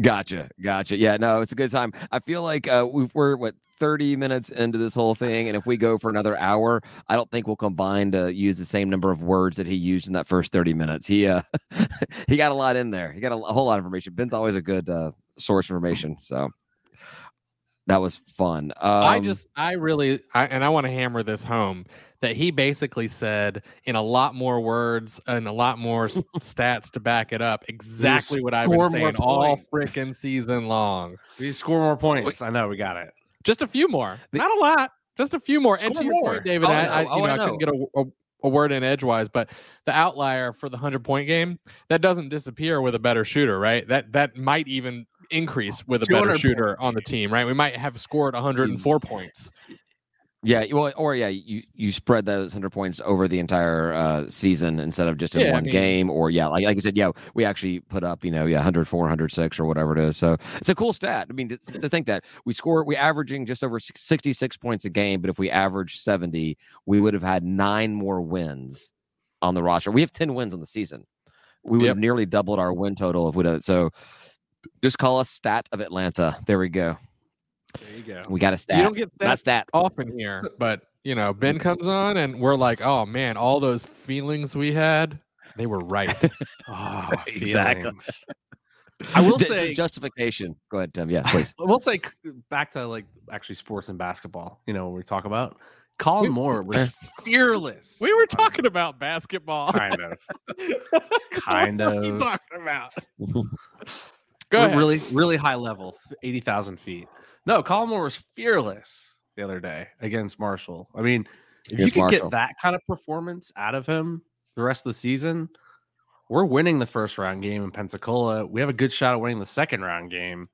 gotcha, gotcha. Yeah, no, it's a good time. I feel like uh, we've, we're what thirty minutes into this whole thing, and if we go for another hour, I don't think we'll combine to use the same number of words that he used in that first thirty minutes. He uh, he got a lot in there. He got a, a whole lot of information. Ben's always a good uh, source of information, so that was fun. Um, I just, I really, I, and I want to hammer this home that he basically said in a lot more words and a lot more stats to back it up exactly what I've been saying all points. freaking season long. We score more points. I know we got it. Just a few more, not a lot, just a few more. and Score to your more. point, David, Oh, I, I know. I, you Oh, know, I I, couldn't get a, a, a word in edgewise, but the outlier for the hundred point game that doesn't disappear with a better shooter, right? That that might even increase with a better 200 shooter on the team, right? We might have scored 104 points. Yeah, well, or yeah, you you spread those hundred points over the entire uh, season instead of just in Yeah, I one mean- game. Or yeah, like like you said, yeah, we actually put up you know yeah 104, 106 or whatever it is. So it's a cool stat. I mean, to, to think that we score, we averaging just over sixty six points a game, but if we average seventy, we would have had nine more wins on the roster. We have ten wins on the season. We would Yep. have nearly doubled our win total if we did. So just call us stat of Atlanta. There we go. There you go. We got a stat. You don't get not that stat. often here, but you know, Ben comes on and we're like, oh man, all those feelings we had, they were right. Oh, Exactly. I will say, justification. Go ahead, Tim. Yeah, please. I will say back to like actually sports and basketball. You know, when we talk about Colin We- Moore was fearless. we were talking about basketball. kind of, kind what are you of. talking about? We're Go ahead. really, really high level, eighty thousand feet. No, Colin was fearless the other day against Marshall. I mean, if Against you could Marshall. get that kind of performance out of him the rest of the season, we're winning the first round game in Pensacola. We have a good shot at winning the second round game.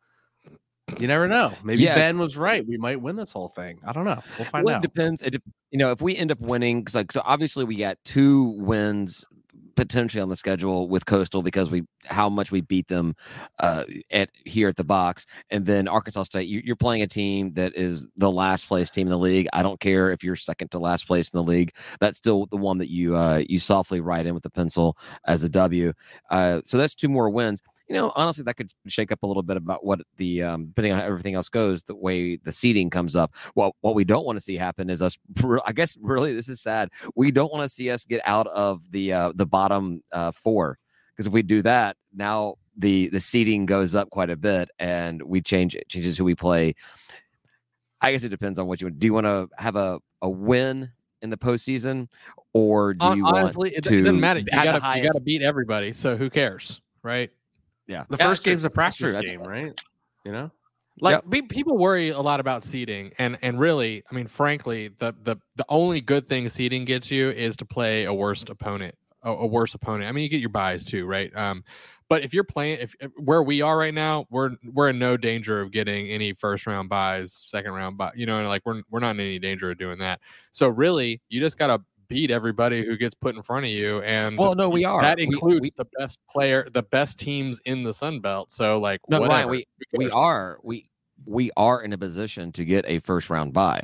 You never know. Maybe Yeah. Ben was right. We might win this whole thing. I don't know. We'll find Well, it out. depends. It, dep- you know, if we end up winning, because like so, obviously we got two wins potentially on the schedule with Coastal because we how much we beat them uh, at here at the box, and then Arkansas State. You, you're playing a team that is the last place team in the league. I don't care if you're second to last place in the league. That's still the one that you uh, you softly write in with the pencil as a W. Uh, so that's two more wins. You know, honestly, that could shake up a little bit about what the um, depending on how everything else goes, the way the seating comes up. Well, what we don't want to see happen is us. I guess really, this is sad. We don't want to see us get out of the uh, the bottom uh, four because if we do that, now the the seating goes up quite a bit, and we change it changes who we play. I guess it depends on what you want. Do you want to have a a win in the postseason, or do you Honestly, want it, to it doesn't matter. You you gotta beat everybody. So who cares, right? Yeah, the Yeah, first true. game's a That's true. practice That's- game, right? You know, Like pe- people worry a lot about seeding, and and really, I mean, frankly, the the the only good thing seeding gets you is to play a worst opponent, a, a worse opponent. I mean, you get your byes too, right? Um, but if you're playing, if, if where we are right now, we're we're in no danger of getting any first round byes, second round bye. You know, and like we're we're not in any danger of doing that. So really, you just gotta beat everybody who gets put in front of you, and Well, no, we are. that includes we- the best player, the best teams in the Sun Belt. So like, No, Ryan, we we are we we are in a position to get a first round bye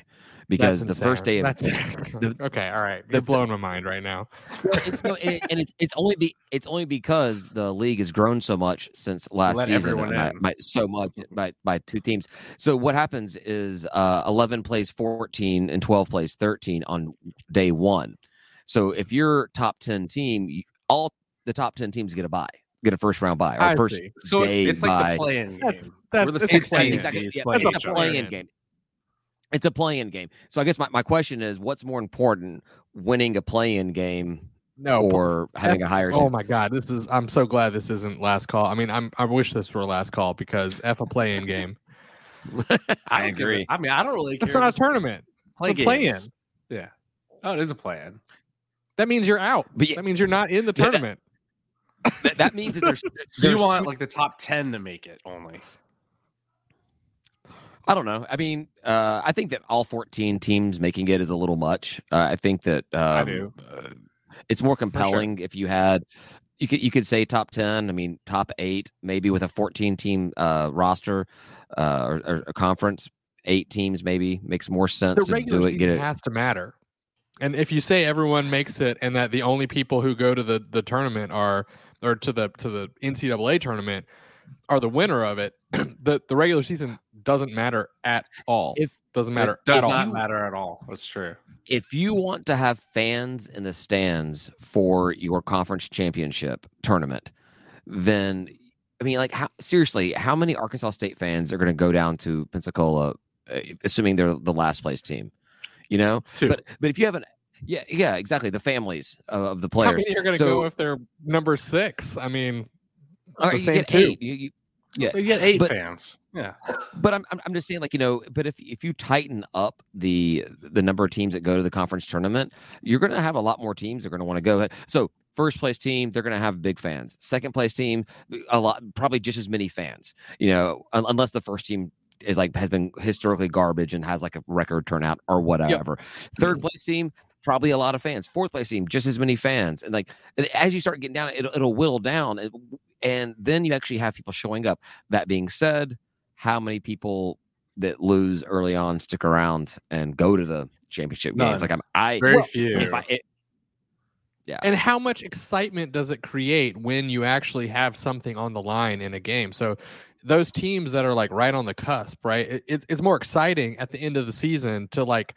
because the That's first day of. The- okay, all right, the- you're blowing my mind right now. It's, no, and, it- and it's it's only be it's only because the league has grown so much since last Let season by, by so much by by two teams. So what happens is uh, eleven plays fourteen and twelve plays thirteen on day one. So if you're top ten team, you, all the top ten teams get a bye get a first round bye or I first see. So it's, it's like the play-in game. that's- We're the it's a 16 play-in. Exactly. Yeah, it's a play-in game. It's a play-in game. So I guess my, my question is, what's more important, winning a play-in game No, or having a higher? Oh my god, this is I'm so glad this isn't last call. I mean, I'm I wish this were last call because F a play in game. I don't agree. a- I mean, I don't really care. It's not a tournament. Play It's a play-in. Yeah. Oh, it is a play-in. That means you're out. But yeah- that means you're not in the Yeah, that- tournament. that, that means that there's. So you want two- like the top 10 to make it only. I don't know. I mean, uh, I think that all 14 teams making it is a little much. Uh, I think that um, do. uh, it's more compelling if you had. You could you could say top 10. I mean, top eight maybe with a 14 team uh, roster uh, or, or a conference. Eight teams maybe makes more sense The to regular do it. season Get it. has to matter. And if you say everyone makes it, and that the only people who go to the the tournament are or to the to the NCAA tournament are the winner of it, the the regular season doesn't matter at all. If doesn't matter It does at all. not matter at all. That's true. if you want to have fans in the stands for your conference championship tournament, then I mean, like, how, seriously, how many Arkansas State fans are going to go down to Pensacola, uh, assuming they're the last place team? You know, Two. but but if you have an yeah yeah exactly the families of, of the How players. many are going to So- go if they're number six? I mean, All right, the you same get two. eight. You, you, yeah, you get eight but- fans. Yeah. but I'm, I'm just saying like you know but if if you tighten up the the number of teams that go to the conference tournament you're going to have a lot more teams that are going to want to go so first place team they're going to have big fans. Second place team a lot probably just as many fans you know un- unless the first team is like has been historically garbage and has like a record turnout or whatever. Third mm-hmm. place team probably a lot of fans fourth place team just as many fans and like as you start getting down it'll, it'll whittle down and, and then you actually have people showing up that being said how many people that lose early on stick around and go to the championship None. games? Like I'm, I, Very Well, few. if I, it, yeah, and how much excitement does it create when you actually have something on the line in a game? So those teams that are like right on the cusp, right? It, it- it's more exciting at the end of the season to like,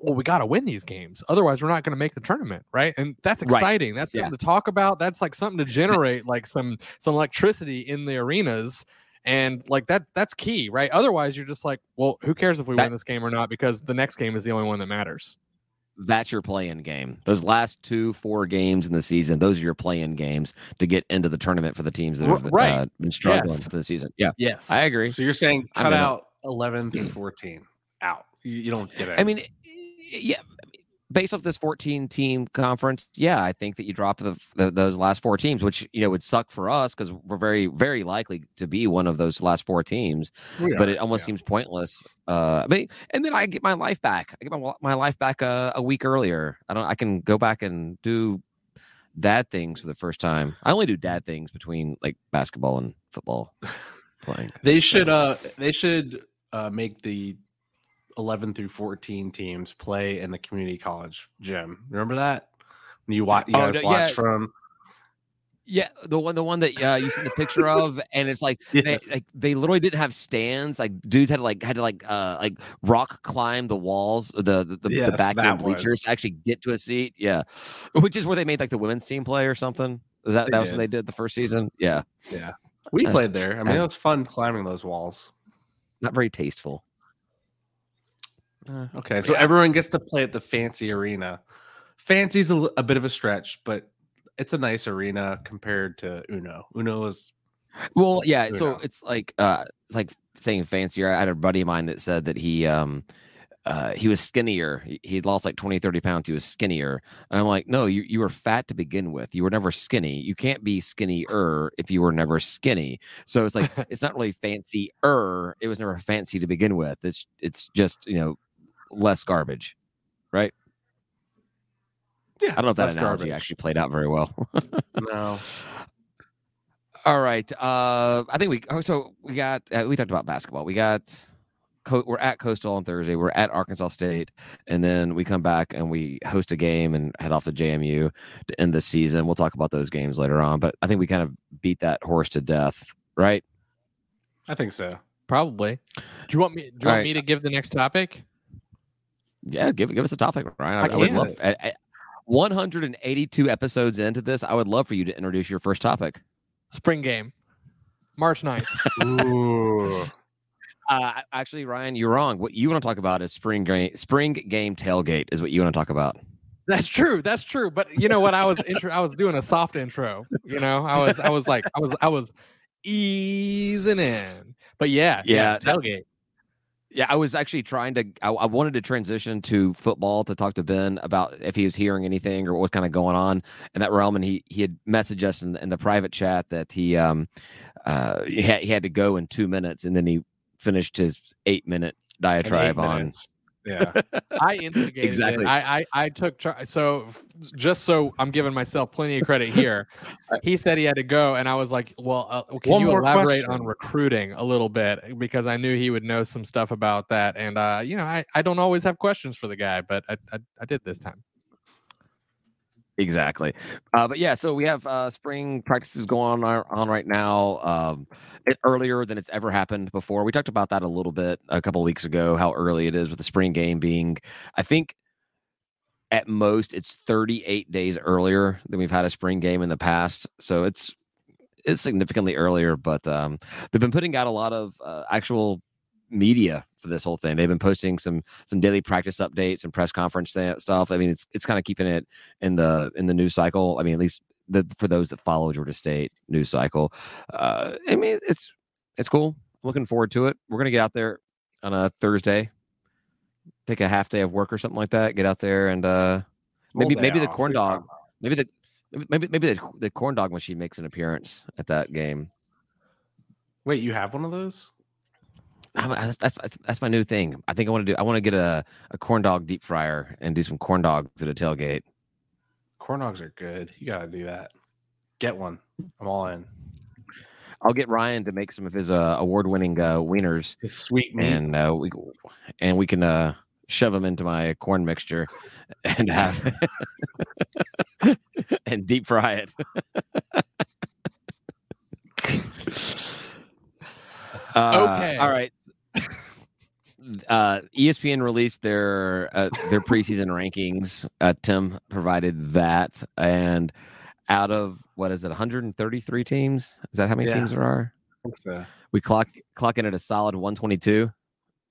well, we got to win these games. Otherwise, we're not going to make the tournament, right? And that's Right. exciting. That's Yeah. something to talk about. That's like something to generate like some some electricity in the arenas. And like that, that's key, right? Otherwise, you're just like, well, who cares if we That- win this game or not? Because the next game is the only one that matters. that's your play-in game. Those last two, four games in the season, those are your play-in games to get into the tournament for the teams that have right. uh, been struggling Yes. this season. Yeah, Yes, I agree. So you're saying cut in it. out 11 through 14 out. You, you don't get it. I mean, yeah, based off this 14 team conference, yeah, I think that you drop the, the those last four teams, which you know would suck for us because we're very very likely to be one of those last four teams. We but it almost yeah. seems pointless. Uh, but and then I get my life back. I get my my life back uh, a week earlier. I don't. I can go back and do dad things for the first time. I only do dad things between like basketball and football playing. They should uh they should uh make the 11 through 14 teams play in the community college gym. Remember that? When you watch you Oh, guys no, watch yeah. from Yeah, the one, the one that uh, you seen the picture of, and it's like they like they literally didn't have stands. Like dudes had to like had to like uh like rock climb the walls, the the, the, Yes, the back end bleachers to actually get to a seat. Yeah, which is where they made like the women's team play or something. Is that They that was did. what they did the first season? Yeah, yeah. We played there. I mean, it was fun climbing those walls. not very tasteful. Uh, okay, so Yeah. everyone gets to play at the fancy arena. Fancy's a, a bit of a stretch, but it's a nice arena compared to Uno. Uno is Well, yeah. Who So it's like uh it's like saying fancier. I had a buddy of mine that said that he um uh he was skinnier. He he'd lost like 20, 30 pounds. He was skinnier. And I'm like, no, you you were fat to begin with. You were never skinny. You can't be skinnier if you were never skinny. So it's like it's not really fancier. It was never fancy to begin with. It's it's just, you know, less garbage. Right? yeah. I don't know if that analogy garbage. actually played out very well. No, All right. Uh, I think we. Oh, so we got. Uh, we talked about basketball. We got. Co- we're at Coastal on Thursday. We're at Arkansas State, and then we come back and we host a game and head off to JMU to end the season. We'll talk about those games later on, but I think we kind of beat that horse to death, right? I think so. Probably. Do you want me? Do you want Alright. me to give the next topic? Yeah, give give us a topic, Ryan. I, I I would love. I, I, 182 episodes into this, I would love for you to introduce your first topic. Spring game, March 9th. Ooh. Uh, actually, Ryan, you're wrong. What you want to talk about is spring game. Spring game tailgate is what you want to talk about. That's true. That's true. But you know what? I was intro. I was doing a soft intro. You know, I was. I was like. I was. I was easing in. But yeah. Yeah, that- tailgate. Yeah, I was actually trying to. I, I wanted to transition to football to talk to Ben about if he was hearing anything or what's kind of going on in that realm. And he he had messaged us in, in the private chat that he um uh he had, he had to go in two minutes, and then he finished his eight minute In eight diatribe on. minutes. Yeah. I instigated Exactly. it. I, I I took char- so just so I'm giving myself plenty of credit here. he said he had to go, and I was like, "Well, uh, can One you elaborate on recruiting a little bit?" Because I knew he would know some stuff about that, and uh, you know, I, I don't always have questions for the guy, but I I, I did this time. Exactly. Uh, but yeah, so we have uh, spring practices going on, on right now, um, it, earlier than it's ever happened before. We talked about that a little bit a couple weeks ago, how early it is with the spring game being, I think at most it's 38 days earlier than we've had a spring game in the past. So it's it's significantly earlier, but um, they've been putting out a lot of uh, actual media for this whole thing. They've been posting some some daily practice updates and press conference stuff. I mean, it's it's kind of keeping it in the in the news cycle. I mean, at least the for those that follow Georgia State news cycle. Uh, I mean, it's it's cool. I'm looking forward to it. We're gonna get out there on a Thursday, take a half day of work or something like that. Get out there and uh, maybe Full day maybe the off. corn What are you dog, maybe the maybe- maybe maybe the, the corn dog machine makes an appearance at that game. Wait, you have one of those? That's, that's that's my new thing. I think I want to do. I want to get a, a corn dog deep fryer and do some corn dogs at a tailgate. Corn dogs are good. You gotta do that. Get one. I'm all in. I'll get Ryan to make some of his uh, award winning uh, wieners, It's sweet meat. and uh, we and we can uh, shove them into my corn mixture and have and deep fry it. Uh, Okay. All right. Uh, ESPN released their uh, their preseason rankings. Uh, Tim provided that, and out of what is it, 133 teams? Is that how many Yeah. teams there are? Uh, We clock clock in at a solid 122.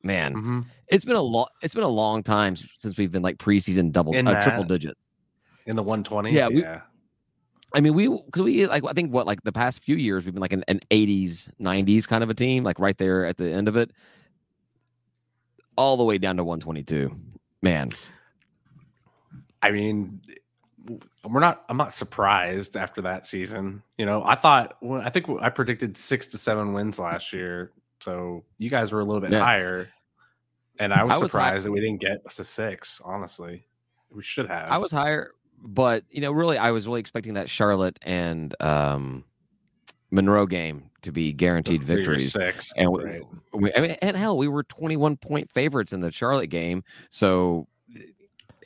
Man, mhm. it's been a long it's been a long time since we've been like preseason double uh, triple digits. In the 120s. Yeah, we- yeah. I mean, we because we like I think what like the past few years we've been like an, an 80s 90s kind of a team, like right there at the end of it, all the way down to 122. Man, I mean, we're not. I'm not surprised after that season. You know, I thought. well, I think I predicted six to seven wins last year. So you guys were a little bit Yeah. higher, and I was, I was surprised that we didn't get to six. Honestly, we should have. I was higher, but you know, really, I was really expecting that Charlotte and um, Monroe game to be guaranteed victories. Six. And we, right. we, I mean, and hell, we were 21 point favorites in the Charlotte game. So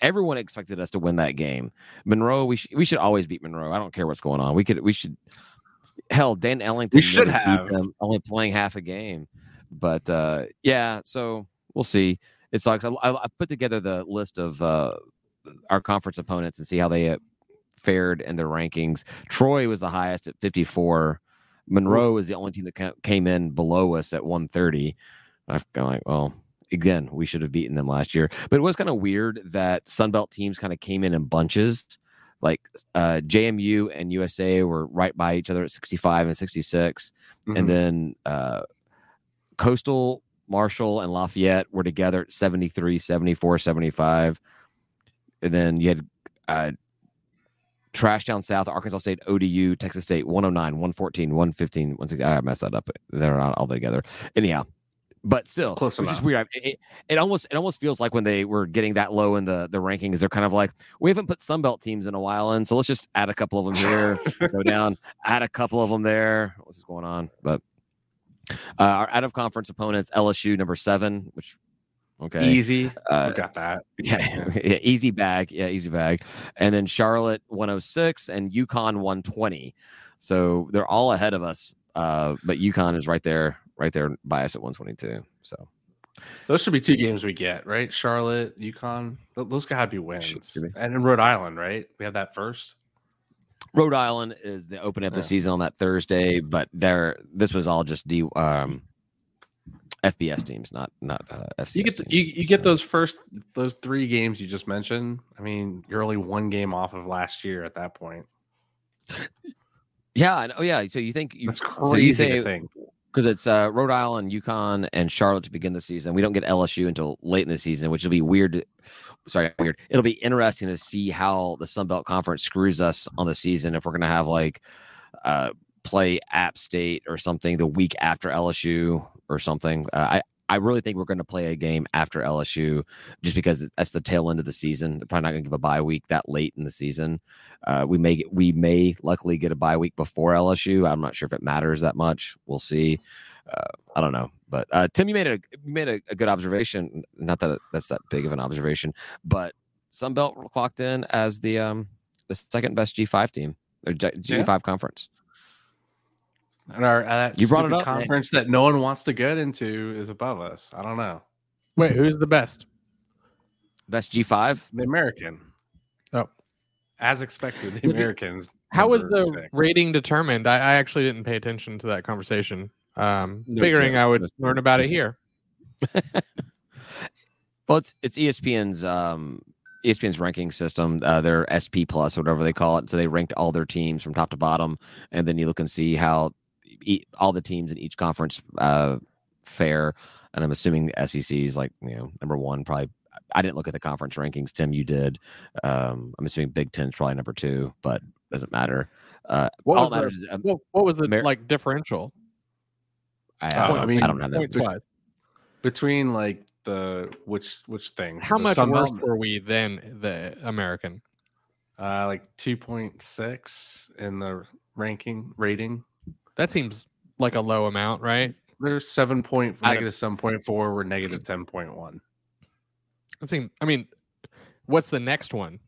everyone expected us to win that game. Monroe, we, sh- we should always beat Monroe. I don't care what's going on. We could, we should, hell, Dan Ellington We should have. them, only playing half a game. But uh, yeah, so we'll see. It sucks. I, I, I put together the list of uh, our conference opponents and see how they uh, fared in their rankings. Troy was the highest at 54. Monroe was the only team that came in below us at 130. I'm kind of like, well, again, we should have beaten them last year. But it was kind of weird that Sunbelt teams kind of came in in bunches. Like uh, JMU and USA were right by each other at 65 and 66. Mhm. And then uh, Coastal, Marshall, and Lafayette were together at 73, 74, 75. And then you had uh, Trash Down South, Arkansas State, ODU, Texas State, 109, 114, 115, 116. I messed that up. They're not all together. Anyhow, but still, Close which is weird. It, it, it almost it almost feels like when they were getting that low in the the rankings, they're kind of like, we haven't put Sunbelt teams in a while and so let's just add a couple of them here, go down, add a couple of them there. What's going on? But uh, our out of conference opponents, LSU number seven, which okay, Easy. uh, got that. yeah, yeah, easy bag. Yeah, easy bag. And then Charlotte 106 and UConn 120. So they're all ahead of us. Uh, but UConn is right there, right there by us at 122. So Those should be two games we get, right? Charlotte, UConn. Those gotta be wins. be. And in Rhode Island, right? We have that first. Rhode Island is the opening of the Yeah. season on that Thursday, but there this was all just D um FBS teams, not not uh, FCS You get you, you get those first those three games you just mentioned. I mean, you're only one game off of last year at that point. yeah, oh yeah. So you think you That's so crazy you to think. because it's uh, Rhode Island, UConn, and Charlotte to begin the season. We don't get LSU until late in the season, which will be weird. To, sorry, weird. It'll be interesting to see how the Sun Belt Conference screws us on the season if we're going to have like uh, play App State or something the week after LSU or something. Uh, I I really think we're going to play a game after LSU just because that's the tail end of the season. They're probably not going to give a bye week that late in the season. Uh, we may get, we may luckily get a bye week before LSU. I'm not sure if it matters that much. We'll see. Uh, I don't know, but uh, Tim, you made a you made a, a good observation. Not that that's that big of an observation, but Sunbelt clocked in as the um the second best G5 team or G- G5 conference. And our uh, You brought it stupid up, man. conference that no one wants to get into is above us. I don't know. Wait, who's the best? Best G5. The American, Oh, as expected, the Americans. how was the six. rating determined? I, I actually didn't pay attention to that conversation. Um, No figuring joke. I would Just- learn about it here. Well, it's it's ESPN's um ESPN's ranking system, uh, their SP plus, whatever they call it. So they ranked all their teams from top to bottom, and then you look and see how all the teams in each conference uh, fare. And I'm assuming the SEC is like you know number one, probably. I didn't look at the conference rankings. Tim, you did. Um, I'm assuming Big Ten's probably number two, but doesn't matter. Uh, What was that the- is um, What, what was the Amer- like differential? I, I, Oh, I mean, I don't have that. Points between like the which which thing? How The much Sun worse Belt, were we than the American? Uh, like two point six in the ranking rating. That seems like a low amount, right? There's seven point Out of- negative seven point four. We're negative ten point one. That seems. I mean, what's the next one?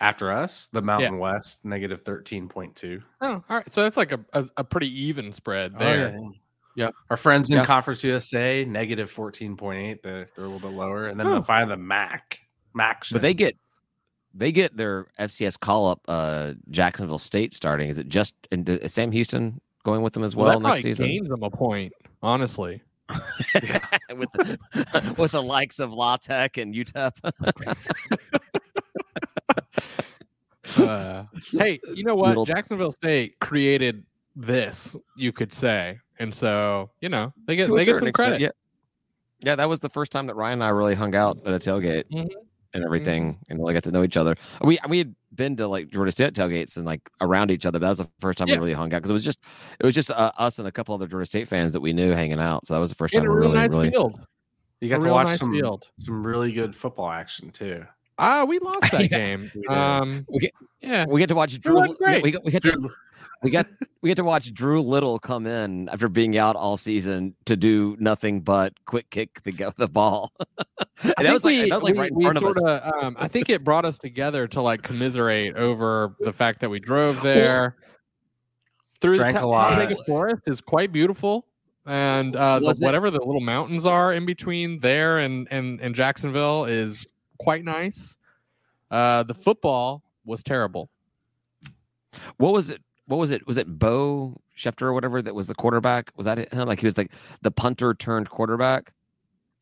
After us, the Mountain West negative thirteen point two. Oh, all right. So that's like a, a, a pretty even spread Oh, there. Yeah. Our friends in Yeah. Conference USA negative fourteen point eight. They're, they're a little bit lower, and then Huh. the finally the MAC. MAC. But they get they get their FCS call up uh Jacksonville State starting. Is it just and is Sam Houston going with them as well, Well, that next probably season? gains them a point, honestly. with the, with the likes of La Tech and UTEP. Uh, hey, you know what? Little- Jacksonville State created this, you could say, and so you know they get To they get some extent, credit. Yeah. Yeah, that was the first time that Ryan and I really hung out at a tailgate Mhm. and everything and really got to know each other. We we had been to like Georgia State tailgates and like around each other. That was the first time Yeah. we really hung out because it was just it was just uh, us and a couple other Georgia State fans that we knew hanging out. So that was the first In time a we really nice really field. You A got to watch nice some field. some really good football action too. Ah, we lost that Yeah, game. we. Um, We get- yeah, we get to watch Drew. We, great. we, got- we get to we got we get to watch Drew Little come in after being out all season to do nothing but quick kick the go- the ball. and I that was think like we, that was like we- right in we front of us. sorta, Um, I think it brought us together to like commiserate over the fact that we drove there. Through Drank the a lot. Talladega Forest is quite beautiful, and uh, the, whatever the little mountains are in between there and and and Jacksonville is quite nice. Uh, the football was terrible. What was it? What was it? Was it Bo Schlechter or whatever that was the quarterback? Was that it? him? Like he was like the punter turned quarterback.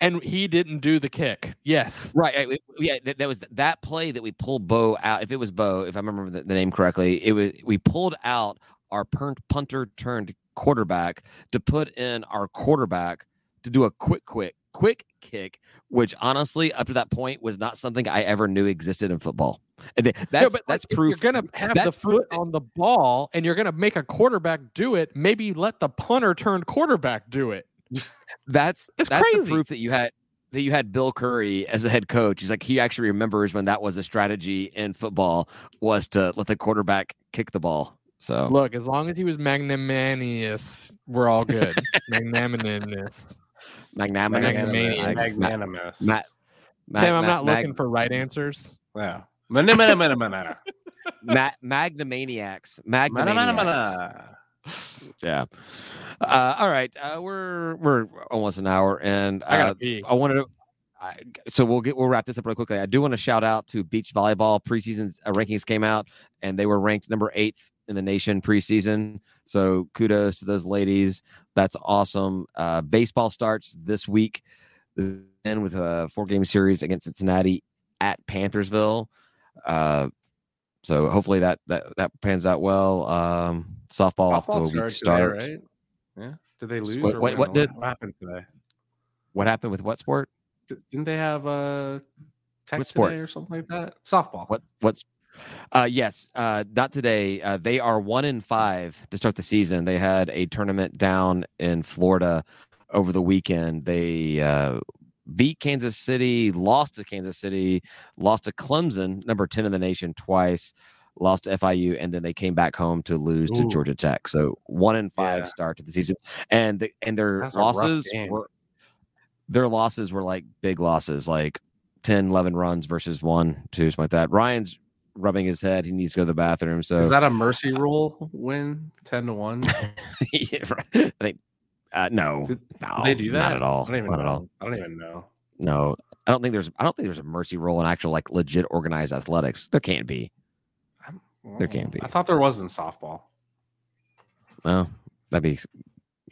And he didn't do the kick. Yes. Right. right, Yeah. That, that was that play that we pulled Bo out. If it was Bo, if I remember the, the name correctly, it was we pulled out our punter turned quarterback to put in our quarterback to do a quick, quick, quick kick, which honestly, up to that point, was not something I ever knew existed in football. And th- No, that's but, that's like, proof. You're gonna have that's the proof foot on the ball, and you're gonna make a quarterback do it. Maybe let the punter turned quarterback do it. That's It's that's the proof that you had that you had Bill Curry as the head coach. He's like he actually remembers when that was a strategy in football was to let the quarterback kick the ball. So Look, as long as he was magnanimous, we're all good. magnanimous. magnanimous, Magnanimous. Mag- Magnanimous. Ma- ma- Tim, I'm not mag- looking for right answers. yeah. Mana, mana, mana, mana. ma-. Mana, mana, mana. Yeah. Uh, all right. Uh, we're we're almost an hour, and I gotta uh, pee. I wanted to I, so we'll get we'll wrap this up real quickly. I do want to shout out to beach volleyball preseason uh, rankings came out and they were ranked number eighth in the nation preseason. So kudos to those ladies. That's awesome. Uh, baseball starts this week, then with a four game series against Cincinnati at Panthersville. Uh, so hopefully that that that pans out well. Um, softball, off to a weak start. Today, right? Yeah. Did they lose? What- or what- what did- what happened today? What happened with what sport? Didn't they have a tech What sport? today or something like that? Softball. What what's uh yes, uh not today. Uh they are 1 in 5 to start the season. They had a tournament down in Florida over the weekend. They uh beat Kansas City, lost to Kansas City, lost to Clemson, number 10 in the nation twice, lost to FIU and then they came back home to lose to Georgia Tech. So 1 in 5 Yeah. start to the season. And the, and their That's losses were their losses were like big losses, like 10, 11 runs versus one, two, something like that. Ryan's rubbing his head. He needs to go to the bathroom. So Is that a mercy rule win? Ten to one? Yeah, right. I think uh, no, Did- no, they do that Not at all. I don't even Not know. at all. I don't even know. No, I don't think there's. I don't think there's a mercy rule in actual like legit organized athletics. There can't be. There can't be. I thought there was in softball. No, that'd be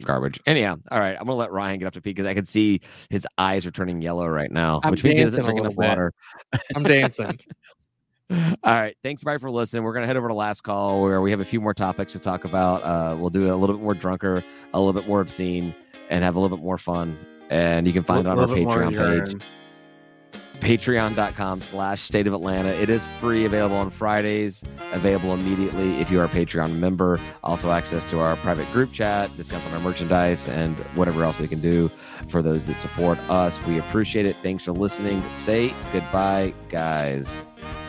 garbage. Anyhow, all right. I'm gonna let Ryan get up to pee because I can see his eyes are turning yellow right now, I'm which means he doesn't drink enough bit. water. I'm dancing. All right. Thanks, everybody, for listening. We're going to head over to last call where we have a few more topics to talk about. Uh, we'll do it a little bit more drunker, a little bit more obscene, and have a little bit more fun. And you can find it on our Patreon page, patreon.com slash state of Atlanta. It is free, available on Fridays, available immediately if you are a Patreon member. Also, access to our private group chat, discuss on our merchandise, and whatever else we can do for those that support us. We appreciate it. Thanks for listening. Say goodbye, guys.